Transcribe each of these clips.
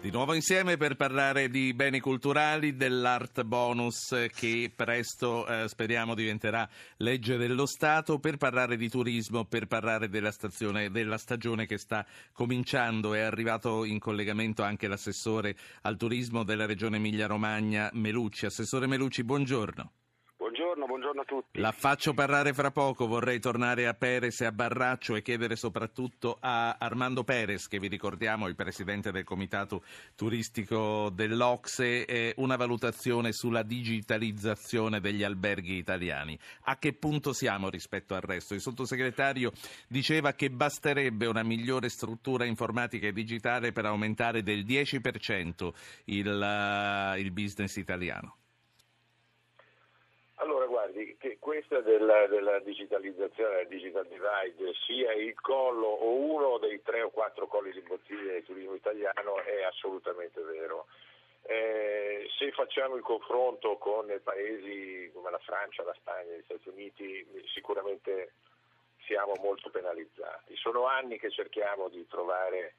Di nuovo insieme per parlare di beni culturali, dell'Art Bonus che presto eh, speriamo diventerà legge dello Stato, per parlare di turismo, per parlare della, stazione, della stagione che sta cominciando. È arrivato in collegamento anche l'assessore al turismo della regione Emilia-Romagna, Melucci. Assessore Melucci, buongiorno. Buongiorno, a tutti. La faccio parlare fra poco, vorrei tornare a Perez e a Barraccio e chiedere soprattutto a Armando Perez, che vi ricordiamo è il presidente del comitato turistico dell'Ocse, una valutazione sulla digitalizzazione degli alberghi italiani. A che punto siamo rispetto al resto? Il sottosegretario diceva che basterebbe una migliore struttura informatica e digitale per aumentare del 10% il, uh, il business italiano guardi, che questa della, della digitalizzazione, del digital divide, sia il collo o uno dei tre o quattro colli di bottiglia del turismo italiano è assolutamente vero. Eh, se facciamo il confronto con paesi come la Francia, la Spagna, gli Stati Uniti, sicuramente siamo molto penalizzati. Sono anni che cerchiamo di trovare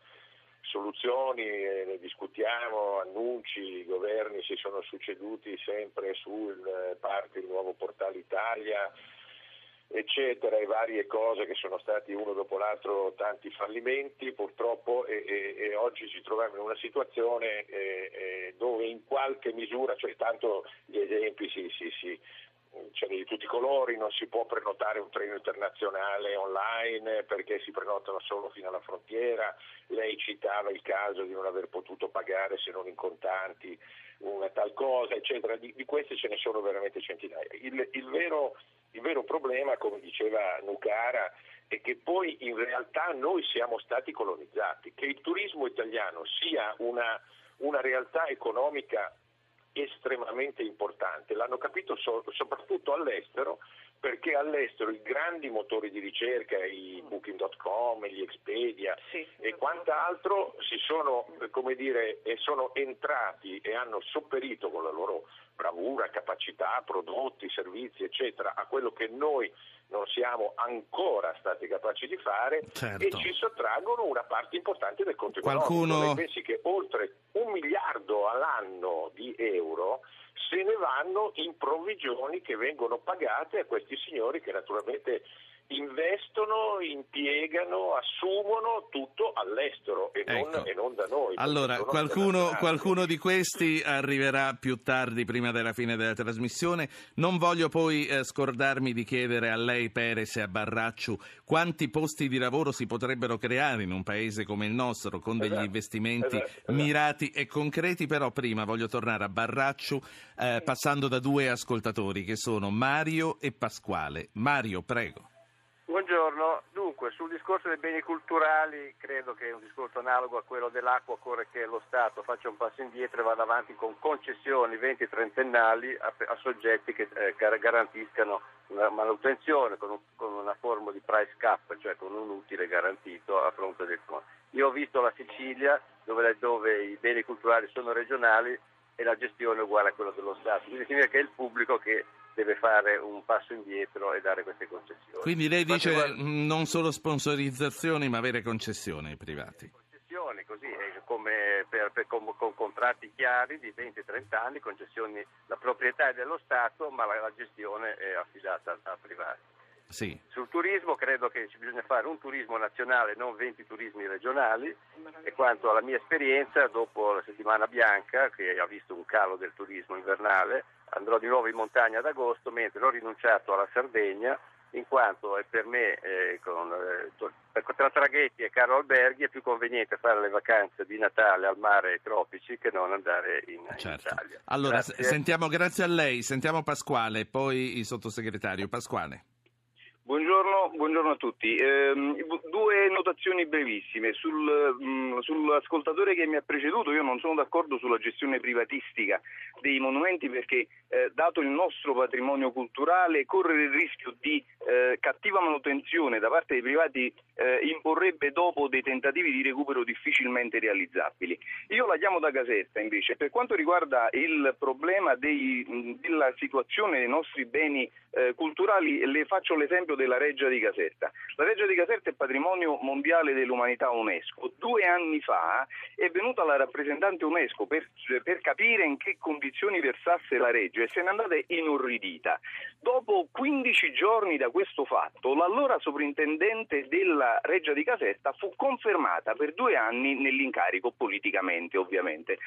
soluzioni, eh, ne discutiamo, annunci, i governi si sono succeduti sempre sul eh, parte il nuovo portale Italia, eccetera, e varie cose che sono stati uno dopo l'altro tanti fallimenti purtroppo e, e, e oggi ci troviamo in una situazione eh, dove in qualche misura, cioè tanto gli esempi si, si, si ce n'è di tutti i colori, non si può prenotare un treno internazionale online perché si prenotano solo fino alla frontiera, lei citava il caso di non aver potuto pagare se non in contanti una tal cosa, eccetera, di, di queste ce ne sono veramente centinaia. Il, il, vero, il vero problema, come diceva Nucara, è che poi in realtà noi siamo stati colonizzati, che il turismo italiano sia una, una realtà economica estremamente importante. L'hanno capito so- soprattutto all'estero perché all'estero i grandi motori di ricerca, i Booking.com, gli Expedia sì, e quant'altro si sono, come dire, sono entrati e hanno sopperito con la loro bravura, capacità, prodotti, servizi, eccetera, a quello che noi non siamo ancora stati capaci di fare certo. e ci sottraggono una parte importante del conto Qualcuno... economico. Lei pensi che oltre un miliardo all'anno di euro se ne vanno in provvigioni che vengono pagate a questi signori che naturalmente investono, impiegano, assumono tutto all'estero e, ecco. non, e non, da noi. Allora, qualcuno, qualcuno, di questi arriverà più tardi, prima della fine della trasmissione. Non voglio poi eh, scordarmi di chiedere a lei, Perez e a Barracciu, quanti posti di lavoro si potrebbero creare in un paese come il nostro, con degli esatto, investimenti esatto, esatto. mirati e concreti, però prima voglio tornare a Barracciu, eh, passando da due ascoltatori che sono Mario e Pasquale. Mario, prego. Buongiorno, dunque sul discorso dei beni culturali credo che un discorso analogo a quello dell'acqua, occorre che lo Stato faccia un passo indietro e vada avanti con concessioni 20-30ennali a, a, soggetti che eh, garantiscano una manutenzione con, un, con, una forma di price cap, cioè con un utile garantito a fronte del fondo. Io ho visto la Sicilia dove, dove i beni culturali sono regionali e la gestione è uguale a quella dello Stato, quindi significa che è il pubblico che deve fare un passo indietro e dare queste concessioni. Quindi lei dice riguarda... non solo sponsorizzazioni ma avere concessioni ai privati. Concessioni, così eh, come per, per, con, con, contratti chiari di 20-30 anni, concessioni, la proprietà è dello Stato ma la, la gestione è affidata a, a privati. Sì. Sul turismo credo che ci bisogna fare un turismo nazionale, non 20 turismi regionali e quanto alla mia esperienza, dopo la settimana bianca che ha visto un calo del turismo invernale, andrò di nuovo in montagna ad agosto, mentre ho rinunciato alla Sardegna in quanto è per me eh, con, eh, tra traghetti e caro alberghi è più conveniente fare le vacanze di Natale al mare ai tropici che non andare in, certo. in Italia. Allora, grazie. sentiamo, grazie a lei, sentiamo Pasquale, poi il sottosegretario. Pasquale. Buongiorno, buongiorno, a tutti. Eh, due notazioni brevissime. Sul, mh, mm, sull'ascoltatore che mi ha preceduto, io non sono d'accordo sulla gestione privatistica dei monumenti perché, eh, dato il nostro patrimonio culturale, correre il rischio di eh, cattiva manutenzione da parte dei privati eh, imporrebbe dopo dei tentativi di recupero difficilmente realizzabili. Io la chiamo da Casetta invece, per quanto riguarda il problema dei, della situazione dei nostri beni eh, culturali, le faccio l'esempio della Reggia di Caserta. La Reggia di Caserta è patrimonio mondiale dell'umanità UNESCO. Due anni fa è venuta la rappresentante UNESCO per, per capire in che condizioni versasse la Reggia e se n'è andata inorridita. Dopo 15 giorni da questo fatto, l'allora sovrintendente della Reggia di Caserta fu confermata per due anni nell'incarico politicamente, ovviamente,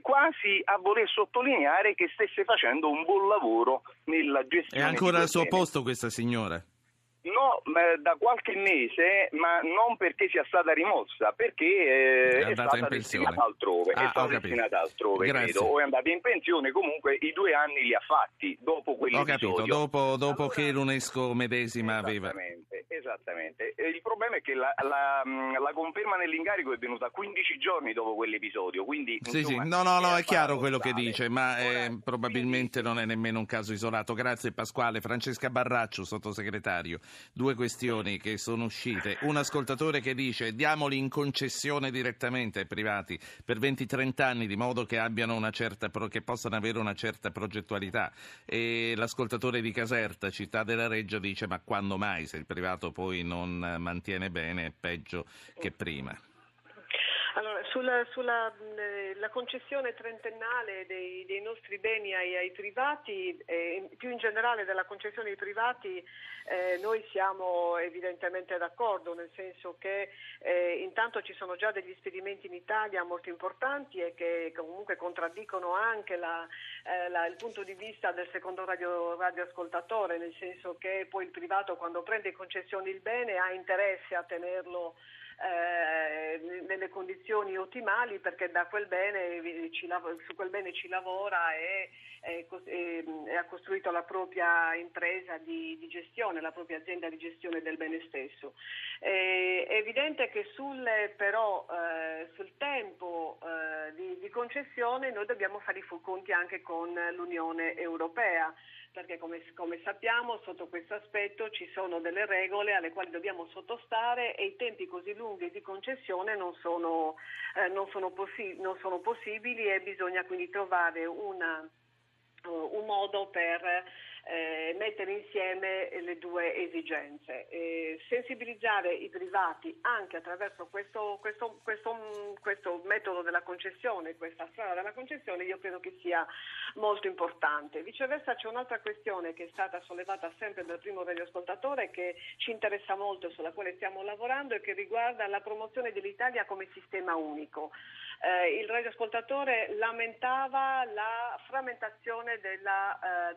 quasi a voler sottolineare che stesse facendo un buon lavoro nella gestione ancora al suo posto questa signora? No, da qualche mese, ma non perché sia stata rimossa, perché eh, è, è stata destinata altrove, ah, è stata destinata altrove, credo, o è andata in pensione, comunque i due anni li ha fatti dopo quell'episodio. Ho capito, dopo, dopo allora, che l'UNESCO medesima aveva... Esattamente, il problema è che la, la, la, conferma nell'incarico è venuta 15 giorni dopo quell'episodio, quindi... Sì, insomma, sì, no, no, no, è chiaro quello che dice, ma eh, probabilmente non è nemmeno un caso isolato. Grazie Pasquale. Francesca Barraccio, sottosegretario due questioni che sono uscite. Un ascoltatore che dice diamoli in concessione direttamente ai privati per 20-30 anni di modo che, certa, che possano avere una certa progettualità. E l'ascoltatore di Caserta, città della Reggia, dice ma quando mai se il privato poi non mantiene bene è peggio che prima. Sulla, sulla eh, concessione trentennale dei, dei nostri beni ai, ai privati, eh, più in generale della concessione ai privati, eh, noi siamo evidentemente d'accordo, nel senso che eh, intanto ci sono già degli esperimenti in Italia molto importanti e che comunque contraddicono anche la, eh, la, il punto di vista del secondo radio, radioascoltatore, nel senso che poi il privato quando prende in concessione il bene ha interesse a tenerlo eh, nelle condizioni ottimali perché quel bene, ci, su quel bene ci lavora e, e, e, ha costruito la propria impresa di, di, gestione, la propria azienda di gestione del bene stesso. È evidente che sul, però, eh, sul tempo eh, di, di concessione noi dobbiamo fare i conti anche con l'Unione Europea perché come, come, sappiamo sotto questo aspetto ci sono delle regole alle quali dobbiamo sottostare e i tempi così lunghi di concessione non sono, eh, non sono, possi- non sono possibili e bisogna quindi trovare una, uh, un modo per eh, mettere insieme le due esigenze. Eh, sensibilizzare i privati anche attraverso questo, questo, questo, questo, metodo della concessione, questa strada della concessione, io credo che sia molto importante. Viceversa c'è un'altra questione che è stata sollevata sempre dal primo radioascoltatore che ci interessa molto e sulla quale stiamo lavorando e che riguarda la promozione dell'Italia come sistema unico. Eh, il radioascoltatore lamentava la frammentazione della, eh,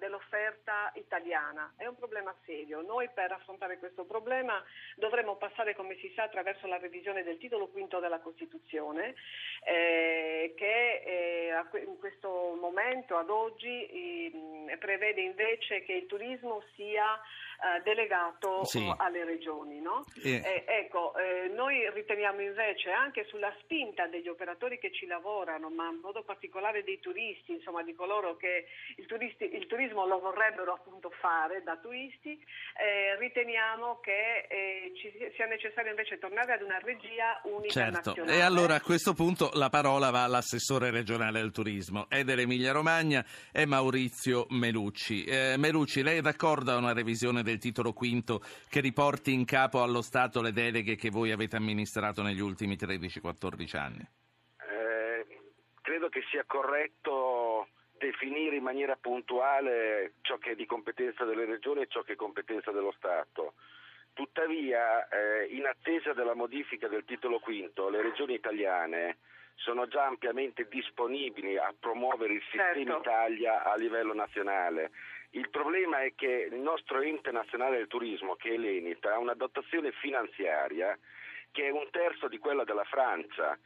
italiana. È un problema serio. Noi per affrontare questo problema dovremmo passare, come si sa, attraverso la revisione del titolo quinto della Costituzione, eh, che eh, in questo momento, ad oggi, prevede invece che il turismo sia eh, delegato sì. alle regioni. No? Eh. ecco, eh, noi riteniamo invece anche sulla spinta degli operatori che ci lavorano, ma in modo particolare dei turisti, insomma di coloro che il, turisti, il turismo lo vorrebbero appunto fare da turisti, eh, riteniamo che eh, ci sia necessario invece tornare ad una regia unica certo. nazionale. E allora a questo punto la parola va all'assessore regionale del turismo, è dell'Emilia Romagna, è Maurizio Melucci. Eh, Melucci, lei è d'accordo a una revisione del titolo quinto che riporti in capo allo Stato le deleghe che voi avete amministrato negli ultimi 13-14 anni? Eh, credo che sia corretto definire in maniera puntuale ciò che è di competenza delle regioni e ciò che è competenza dello Stato. Tuttavia, eh, in attesa della modifica del titolo quinto, le regioni italiane sono già ampiamente disponibili a promuovere il sistema certo. Italia a livello nazionale il problema è che il nostro ente nazionale del turismo, che è l'Enita, ha una dotazione finanziaria che è un terzo di quella della Francia,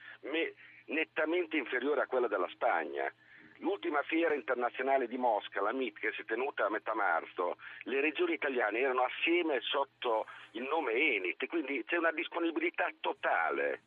nettamente inferiore a quella della Spagna. L'ultima fiera internazionale di Mosca, la MIT, che si è tenuta a metà marzo, le regioni italiane erano assieme sotto il nome Enit, quindi c'è una disponibilità totale.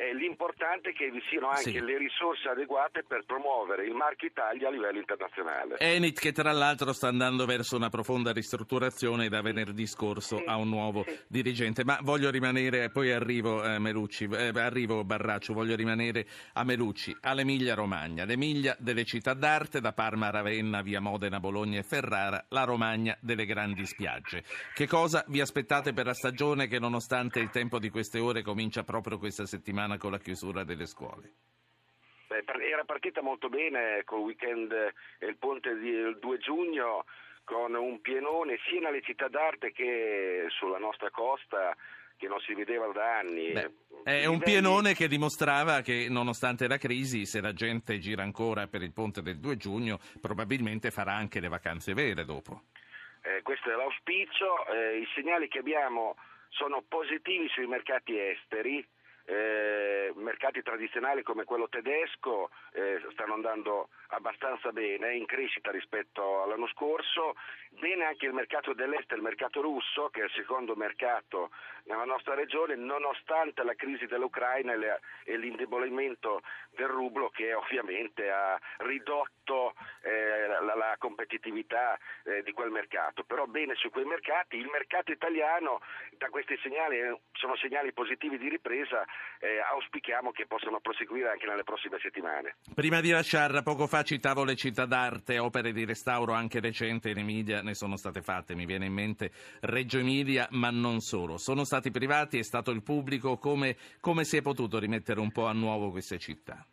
Eh, l'importante è che vi siano anche Sì. le risorse adeguate per promuovere il marchio Italia a livello internazionale. Enit che tra l'altro sta andando verso una profonda ristrutturazione da venerdì scorso Sì, ha un nuovo sì. dirigente. Ma voglio rimanere, poi arrivo eh, Melucci, eh, arrivo Barraccio, voglio rimanere a Melucci, all'Emilia Romagna, l'Emilia delle città d'arte, da Parma a Ravenna, via Modena, Bologna e Ferrara, la Romagna delle grandi spiagge. Che cosa vi aspettate per la stagione che nonostante il tempo di queste ore comincia proprio questa settimana con la chiusura delle scuole? Beh, era partita molto bene col weekend eh, e il ponte del 2 giugno con un pienone sia nelle città d'arte che sulla nostra costa che non si vedeva da anni. Beh, è un pienone che dimostrava che nonostante la crisi, se la gente gira ancora per il ponte del 2 giugno, probabilmente farà anche le vacanze vere dopo. Eh, questo è l'auspicio, eh, i segnali che abbiamo sono positivi sui mercati esteri, eh, mercati tradizionali come quello tedesco eh, stanno andando abbastanza bene, in crescita rispetto all'anno scorso, bene anche il mercato dell'est, il mercato russo che è il secondo mercato nella nostra regione nonostante la crisi dell'Ucraina e, e l'indebolimento del rublo che ovviamente ha ridotto eh, la, la competitività eh, di quel mercato, però bene su quei mercati, il mercato italiano da questi segnali eh, sono segnali positivi di ripresa, eh, auspichiamo che possano proseguire anche nelle prossime settimane. Prima di lasciarla, poco fa citavo le città d'arte, opere di restauro anche recente in Emilia ne sono state fatte. Mi viene in mente Reggio Emilia, ma non solo. Sono stati privati, è stato il pubblico. Come, come si è potuto rimettere un po' a nuovo queste città?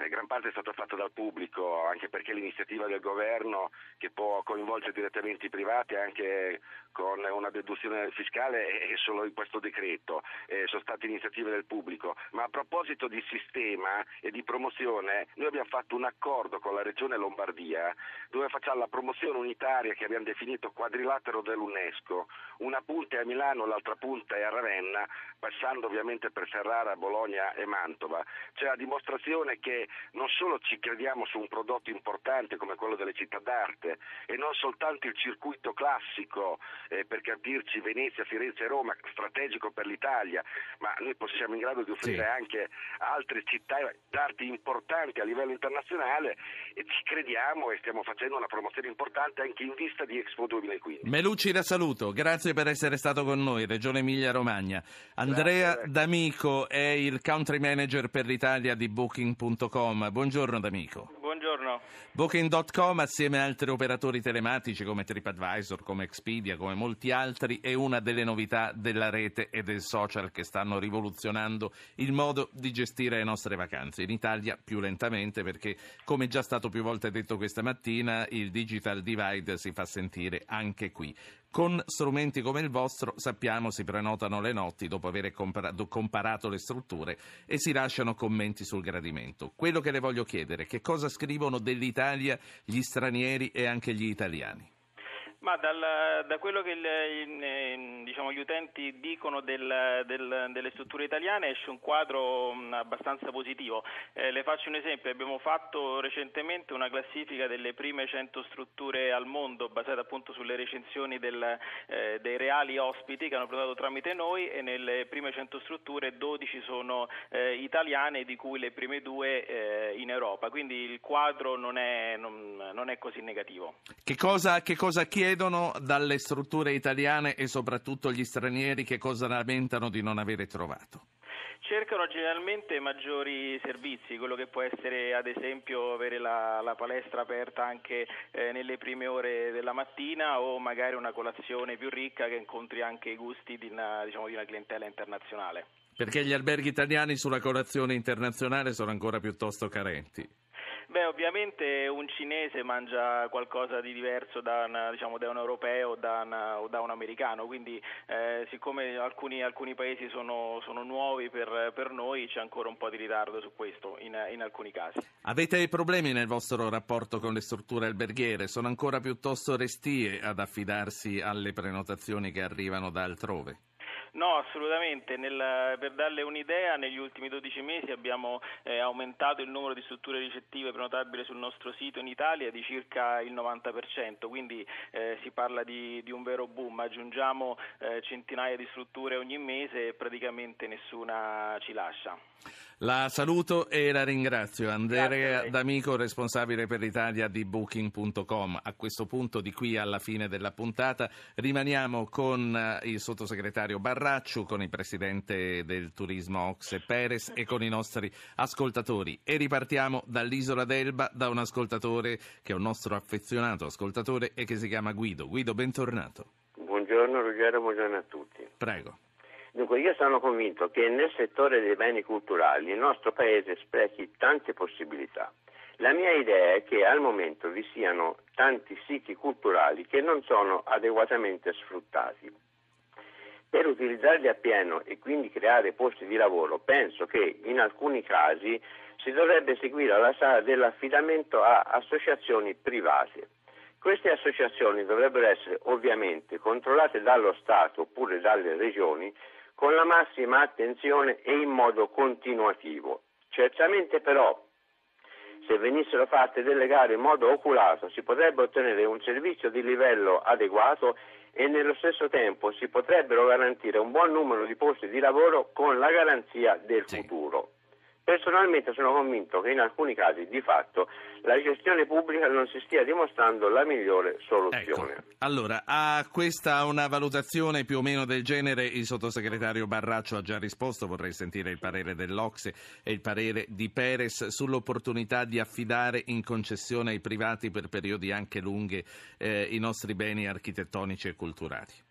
Eh, Gran parte è stata fatta dal pubblico, anche perché l'iniziativa del governo che può coinvolgere direttamente i privati anche con una deduzione fiscale è solo in questo decreto, eh, sono state iniziative del pubblico. Ma a proposito di sistema e di promozione, noi abbiamo fatto un accordo con la regione Lombardia dove facciamo la promozione unitaria che abbiamo definito quadrilatero dell'UNESCO, una punta è a Milano, l'altra punta è a Ravenna, passando ovviamente per Ferrara, Bologna e Mantova. C'è la dimostrazione che non solo ci crediamo su un prodotto importante come quello delle città d'arte e non soltanto il circuito classico, eh, per capirci Venezia, Firenze e Roma, strategico per l'Italia, ma noi possiamo in grado di offrire Sì. anche altre città d'arte importanti a livello internazionale e ci crediamo e stiamo facendo una promozione importante anche in vista di Expo 2015. Melucci la saluto, grazie per essere stato con noi, Regione Emilia Romagna. Andrea Grazie. D'Amico è il country manager per l'Italia di Booking.com. Buongiorno D'Amico. Booking.com assieme a altri operatori telematici come TripAdvisor, come Expedia, come molti altri è una delle novità della rete e del social che stanno rivoluzionando il modo di gestire le nostre vacanze. In Italia più lentamente perché come già stato più volte detto questa mattina il digital divide si fa sentire anche qui. Con strumenti come il vostro sappiamo si prenotano le notti dopo aver compara- comparato le strutture e si lasciano commenti sul gradimento. Quello che le voglio chiedere è che cosa scrivono dell'Italia gli stranieri e anche gli italiani. Ma dal- da quello che il- diciamo, gli utenti dicono del- del- delle strutture italiane esce un quadro abbastanza positivo. Eh, le faccio un esempio, abbiamo fatto recentemente una classifica delle prime 100 strutture al mondo basata appunto sulle recensioni del- eh, dei reali ospiti che hanno prenotato tramite noi e nelle prime 100 strutture 12 sono eh, italiane di cui le prime due eh, in Europa, quindi il quadro non è, non- non è così negativo. Che cosa, che cosa chiedono dalle strutture italiane e soprattutto gli stranieri che cosa lamentano di non avere trovato? Cercano generalmente maggiori servizi, quello che può essere ad esempio avere la, la palestra aperta anche eh, nelle prime ore della mattina o magari una colazione più ricca che incontri anche i gusti di una, diciamo, di una clientela internazionale. Perché gli alberghi italiani sulla colazione internazionale sono ancora piuttosto carenti. Beh, ovviamente un cinese mangia qualcosa di diverso da, una- diciamo, da un europeo da, una- o da un americano, quindi eh, siccome alcuni, alcuni paesi sono, sono nuovi per, per noi c'è ancora un po' di ritardo su questo in, in alcuni casi. Avete problemi nel vostro rapporto con le strutture alberghiere? Sono ancora piuttosto restie ad affidarsi alle prenotazioni che arrivano da altrove? No, assolutamente. Nel, per darle un'idea, negli ultimi 12 mesi abbiamo eh, aumentato il numero di strutture ricettive prenotabili sul nostro sito in Italia di circa il 90%, quindi eh, si parla di, di, un vero boom. Aggiungiamo eh, centinaia di strutture ogni mese e praticamente nessuna ci lascia. La saluto e la ringrazio. Andrea D'Amico, responsabile per l'Italia di Booking.com. A questo punto, di qui alla fine della puntata, rimaniamo con eh, il sottosegretario Barracciu, con il presidente del turismo Oxe Perez e con i nostri ascoltatori. E ripartiamo dall'isola d'Elba da un ascoltatore che è un nostro affezionato ascoltatore e che si chiama Guido. Guido, bentornato. Buongiorno Ruggero, buongiorno a tutti. Prego. Dunque io sono convinto che nel settore dei beni culturali il nostro Paese sprechi tante possibilità. La mia idea è che al momento vi siano tanti siti culturali che non sono adeguatamente sfruttati. Per utilizzarli appieno e quindi creare posti di lavoro, penso che in alcuni casi si dovrebbe seguire la sala dell'affidamento a associazioni private. Queste associazioni dovrebbero essere ovviamente controllate dallo Stato oppure dalle regioni con la massima attenzione e in modo continuativo. Certamente però se venissero fatte delle gare in modo oculato si potrebbe ottenere un servizio di livello adeguato e nello stesso tempo si potrebbero garantire un buon numero di posti di lavoro con la garanzia del sì. futuro. Personalmente sono convinto che in alcuni casi di fatto la gestione pubblica non si stia dimostrando la migliore soluzione. Ecco. Allora, a questa una valutazione più o meno del genere il sottosegretario Barraccio ha già risposto, vorrei sentire il parere dell'Ocse e il parere di Perez sull'opportunità di affidare in concessione ai privati per periodi anche lunghi eh, i nostri beni architettonici e culturali.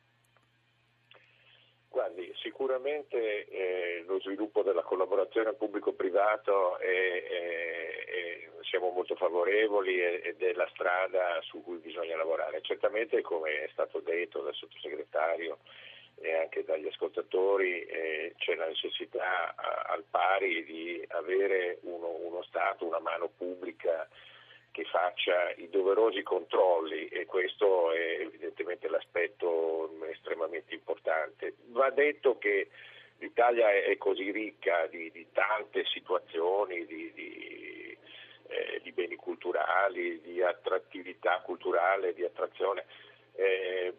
Sicuramente eh, lo sviluppo della collaborazione pubblico-privato è, è, è, siamo molto favorevoli ed è la strada su cui bisogna lavorare. Certamente, come è stato detto dal sottosegretario e anche dagli ascoltatori, eh, c'è la necessità a, al pari di avere uno, uno Stato, una mano pubblica che faccia i doverosi controlli e questo è evidentemente l'aspetto estremamente importante. Va detto che l'Italia è così ricca di, di tante situazioni, di, di, eh, di, beni culturali, di attrattività culturale, di attrazione. Eh,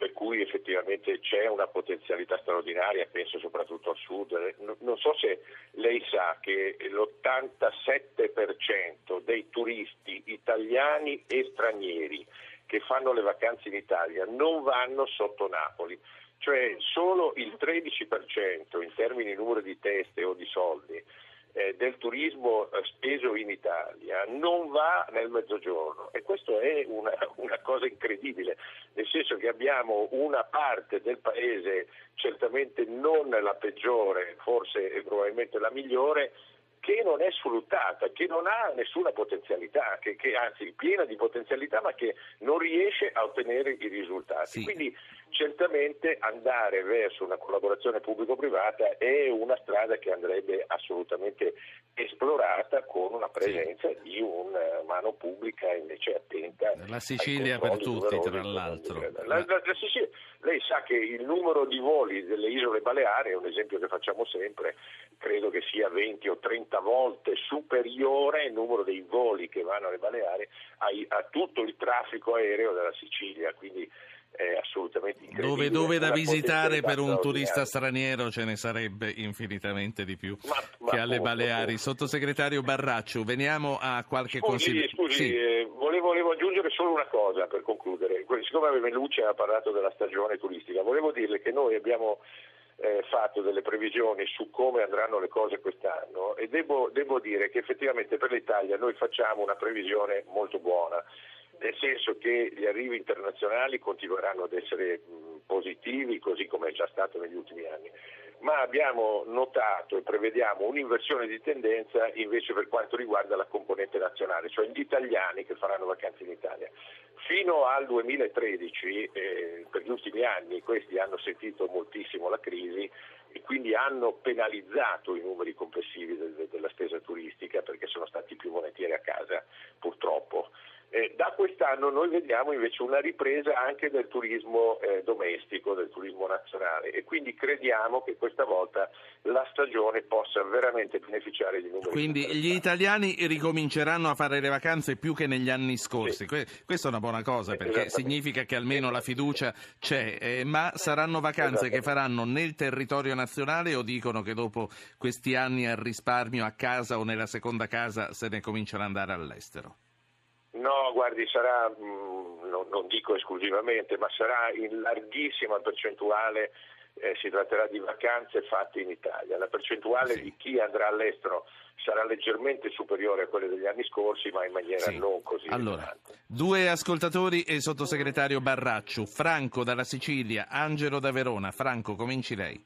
per cui effettivamente c'è una potenzialità straordinaria, penso soprattutto al sud. Non so se lei sa che l'87% dei turisti italiani e stranieri che fanno le vacanze in Italia non vanno sotto Napoli, cioè solo il 13% in termini di numero di teste o di soldi eh, del turismo eh, speso in Italia non va nel mezzogiorno. E questo è una, una, cosa incredibile, nel senso che abbiamo una parte del paese certamente non la peggiore, forse probabilmente la migliore, che non è sfruttata, che non ha nessuna potenzialità, che, che anzi piena di potenzialità ma che non riesce a ottenere i risultati. Sì. Quindi certamente andare verso una collaborazione pubblico-privata è una strada che andrebbe assolutamente esplorata con una presenza sì. di una mano pubblica invece attenta. La Sicilia per tutti, tra l'altro. La, la, la Sicilia, lei sa che il numero di voli delle isole Baleari, è un esempio che facciamo sempre, credo che sia 20 o 30 volte superiore il numero dei voli che vanno alle Baleari a, tutto il traffico aereo della Sicilia. Quindi è assolutamente incredibile. Dove, dove da visitare per un turista straniero ce ne sarebbe infinitamente di più ma, ma che alle appunto, Baleari. Appunto. Sottosegretario Barraccio, veniamo a qualche consiglio. Scusi, sì. eh, volevo, volevo, aggiungere solo una cosa per concludere. Siccome Luce ha parlato della stagione turistica, volevo dirle che noi abbiamo eh, fatto delle previsioni su come andranno le cose quest'anno e devo, devo dire che effettivamente per l'Italia noi facciamo una previsione molto buona nel senso che gli arrivi internazionali continueranno ad essere positivi, così come è già stato negli ultimi anni, ma abbiamo notato e prevediamo un'inversione di tendenza invece per quanto riguarda la componente nazionale, cioè gli italiani che faranno vacanze in Italia. Fino al 2013, eh, per gli ultimi anni, questi hanno sentito moltissimo la crisi e quindi hanno penalizzato i numeri complessivi de- de- della spesa turistica perché sono stati più volentieri a casa, purtroppo Eh, da quest'anno noi vediamo invece una ripresa anche del turismo eh, domestico, del turismo nazionale e quindi crediamo che questa volta la stagione possa veramente beneficiare di numeri. Quindi gli italiani ricominceranno a fare le vacanze più che negli anni scorsi. Sì. questa è una buona cosa perché significa che almeno la fiducia c'è, eh, ma saranno vacanze che faranno nel territorio nazionale o dicono che dopo questi anni al risparmio a casa o nella seconda casa se ne cominciano ad andare all'estero? No, guardi, sarà, mh, mm, non, non, dico esclusivamente, ma sarà in larghissima percentuale, eh, si tratterà di vacanze fatte in Italia. La percentuale sì. di chi andrà all'estero sarà leggermente superiore a quelle degli anni scorsi, ma in maniera sì. non così allora, rilevante. Due ascoltatori e il sottosegretario Barracciu, Franco dalla Sicilia, Angelo da Verona. Franco, cominci lei.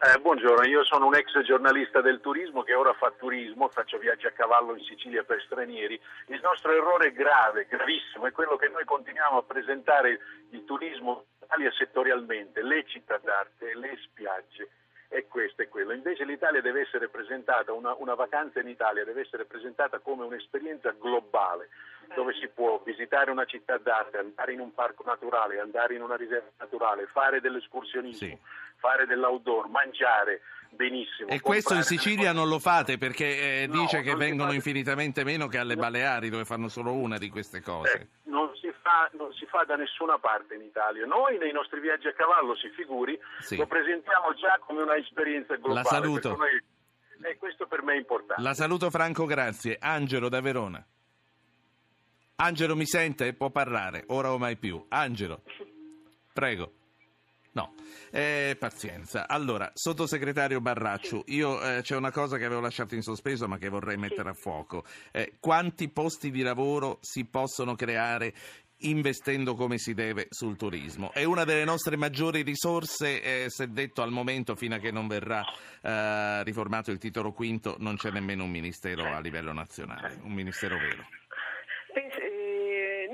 Eh, buongiorno, io sono un ex giornalista del turismo che ora fa turismo, faccio viaggi a cavallo in Sicilia per stranieri. Il nostro errore grave, gravissimo, è quello che noi continuiamo a presentare il turismo in Italia settorialmente, le città d'arte, le spiagge e questo e quello. Invece l'Italia deve essere presentata, una, una vacanza in Italia deve essere presentata come un'esperienza globale dove si può visitare una città d'arte, andare in un parco naturale, andare in una riserva naturale, fare dell'escursionismo, sì. fare dell'outdoor, mangiare benissimo. E questo in Sicilia non lo fate perché eh, no, dice che vengono infinitamente meno che alle Baleari dove fanno solo una di queste cose. Eh, non, fa, non si fa da nessuna parte in Italia. Noi nei nostri viaggi a cavallo, si figuri, sì. lo presentiamo già come una esperienza globale. La saluto. E questo per me è importante. La saluto Franco, grazie. Angelo da Verona. Angelo mi sente? Può parlare, ora o mai più. Angelo, prego. No, eh, pazienza. Allora, sottosegretario Barracciu, io eh, c'è una cosa che avevo lasciato in sospeso ma che vorrei mettere a fuoco. Eh, quanti posti di lavoro si possono creare investendo come si deve sul turismo. È una delle nostre maggiori risorse, eh, se detto al momento, fino a che non verrà eh, riformato il titolo quinto, non c'è nemmeno un ministero a livello nazionale, un ministero vero.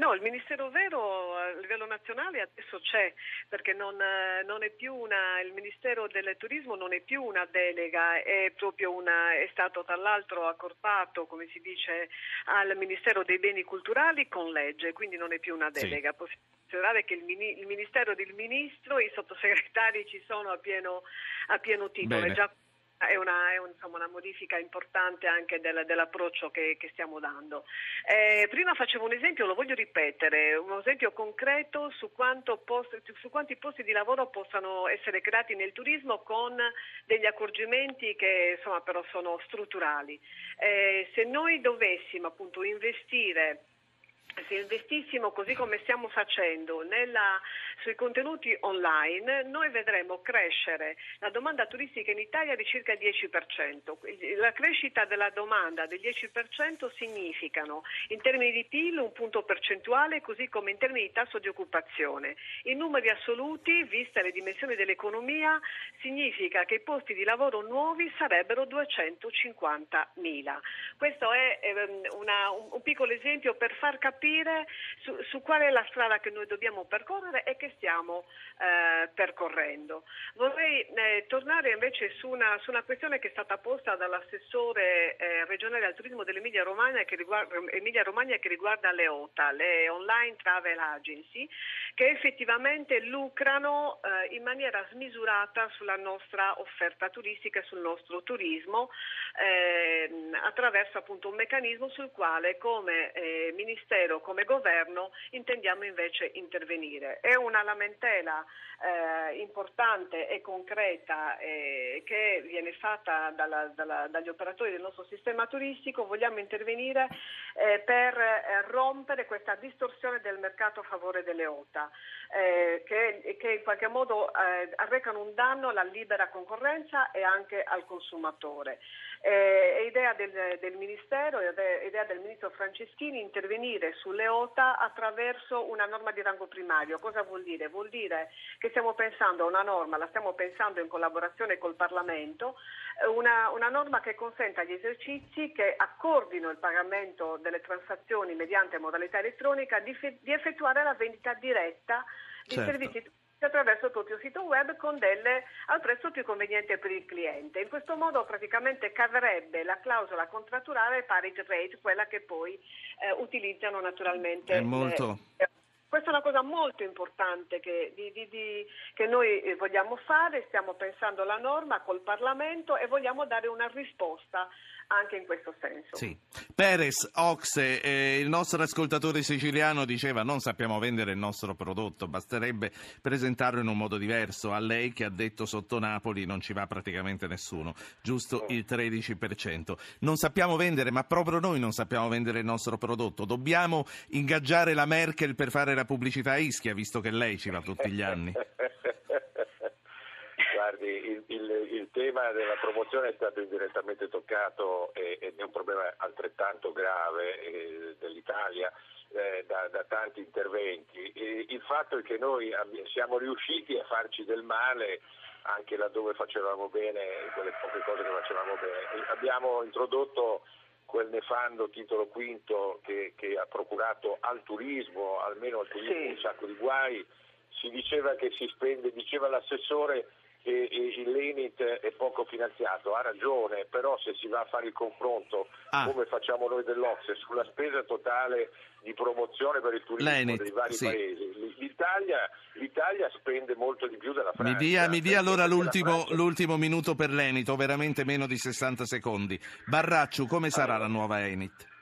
No, il Ministero Vero a livello nazionale adesso c'è, perché non, non è più una, il Ministero del Turismo non è più una delega, è proprio una, è stato tra l'altro accorpato, come si dice, al Ministero dei Beni Culturali con legge, quindi non è più una delega. Sì. Possiamo considerare che il, il, Ministero del Ministro, i sottosegretari ci sono a pieno, a pieno titolo. È una, è un, insomma, una modifica importante anche del, dell'approccio che, che, stiamo dando. Eh, prima facevo un esempio, lo voglio ripetere, un esempio concreto su, post, su, quanti posti di lavoro possano essere creati nel turismo con degli accorgimenti che insomma, però sono strutturali. Eh, se noi dovessimo appunto investire se investissimo così come stiamo facendo nella, sui contenuti online, noi vedremo crescere la domanda turistica in Italia di circa il 10%. La crescita della domanda del 10% significano in termini di PIL un punto percentuale, così come in termini di tasso di occupazione. In numeri assoluti, viste le dimensioni dell'economia, significa che i posti di lavoro nuovi sarebbero 250.000. Questo è ehm, una, un piccolo esempio per far capire su, su qual è la strada che noi dobbiamo percorrere e che stiamo eh, percorrendo. Vorrei eh, tornare invece su una, su una, questione che è stata posta dall'assessore eh, regionale al turismo dell'Emilia Romagna che riguarda, Romagna che riguarda le OTA, le Online Travel Agency, che effettivamente lucrano eh, in maniera smisurata sulla nostra offerta turistica e sul nostro turismo ehm, attraverso appunto un meccanismo sul quale come eh, Ministero, come Governo intendiamo invece intervenire. È una lamentela eh, importante e concreta eh, che viene fatta dalla, dalla, dagli operatori del nostro sistema turistico, vogliamo intervenire eh, per eh, rompere questa distorsione del mercato a favore delle OTA, eh, che, che, in qualche modo eh, arrecano un danno alla libera concorrenza e anche al consumatore. È idea del, del Ministero, è idea del Ministro Franceschini intervenire sulle OTA attraverso una norma di rango primario. Cosa vuol dire? Vuol dire che stiamo pensando a una norma, la stiamo pensando in collaborazione col Parlamento, eh, una, una norma che consenta agli esercizi che accordino il pagamento delle transazioni mediante modalità elettronica di, di effettuare la vendita diretta di certo. servizi attraverso il proprio sito web con delle, al prezzo più conveniente per il cliente. In questo modo praticamente caverebbe la clausola contratturale parity rate, quella che poi eh, utilizzano naturalmente. È molto... Le, questa è una cosa molto importante che, di, di, di, che, noi eh, vogliamo fare, stiamo pensando alla norma col Parlamento e vogliamo dare una risposta anche in questo senso. Sì. Perez, Oxe, eh, il nostro ascoltatore siciliano diceva non sappiamo vendere il nostro prodotto, basterebbe presentarlo in un modo diverso. A lei che ha detto sotto Napoli non ci va praticamente nessuno, giusto il 13%. Non sappiamo vendere, ma proprio noi non sappiamo vendere il nostro prodotto. Dobbiamo ingaggiare la Merkel per fare la pubblicità a Ischia, visto che lei ci va tutti gli anni. Guardi, il, il, il, tema della promozione è stato indirettamente toccato ed è un problema altrettanto grave eh, dell'Italia eh, da, da, tanti interventi. E il fatto è che noi siamo riusciti a farci del male anche laddove facevamo bene quelle poche cose che facevamo bene. Abbiamo introdotto quel nefando titolo quinto che, che ha procurato al turismo, almeno al turismo, sì. un sacco di guai. Si diceva che si spende, diceva l'assessore e, e l'Enit è poco finanziato, ha ragione, però se si va a fare il confronto ah. come facciamo noi dell'Ocse sulla spesa totale di promozione per il turismo L'Enit, dei vari sì. paesi, l'Italia, l'Italia, spende molto di più della Francia. Mi dia, mi dia allora l'ultimo, l'ultimo, minuto per l'Enit, o veramente meno di 60 secondi. Barracciu, come sarà allora. la nuova Enit?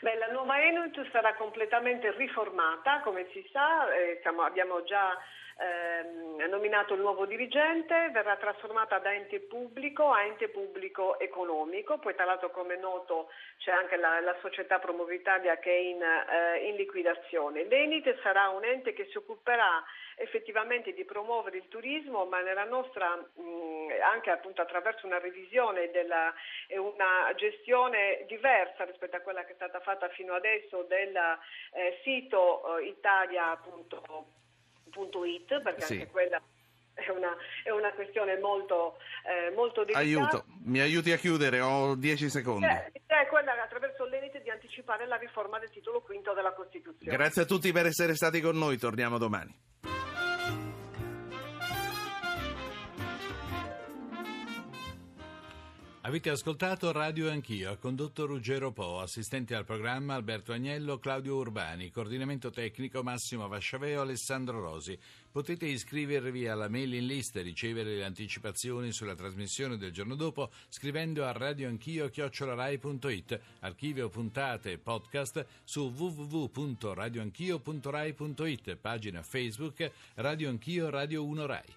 Beh, la nuova Enit sarà completamente riformata, come si sa, eh, siamo, abbiamo già ehm, nominato il nuovo dirigente, verrà trasformata da ente pubblico a ente pubblico economico, poi tra l'altro come è noto c'è anche la, la società Promovitalia che è in, eh, in liquidazione. L'Enit sarà un ente che si occuperà effettivamente di promuovere il turismo, ma nella nostra mh, anche appunto attraverso una revisione e una gestione diversa rispetto a quella che è stata fatta fino adesso del eh, sito eh, Italia It, perché sì. anche quella è una, è una, questione molto, eh, molto delicata. Aiuto, mi aiuti a chiudere, ho dieci secondi. Eh, è quella attraverso l'elite di anticipare la riforma del titolo quinto della Costituzione. Grazie a tutti per essere stati con noi, torniamo domani. Avete ascoltato Radio Anch'io, ha condotto Ruggero Po, assistenti al programma Alberto Agnello, Claudio Urbani, coordinamento tecnico Massimo Vasciaveo, Alessandro Rosi. Potete iscrivervi alla mailing list e ricevere le anticipazioni sulla trasmissione del giorno dopo scrivendo a radioanchio.it, archivio puntate e podcast su www.radioanchio.rai.it, pagina Facebook Radio Anch'io Radio 1 Rai.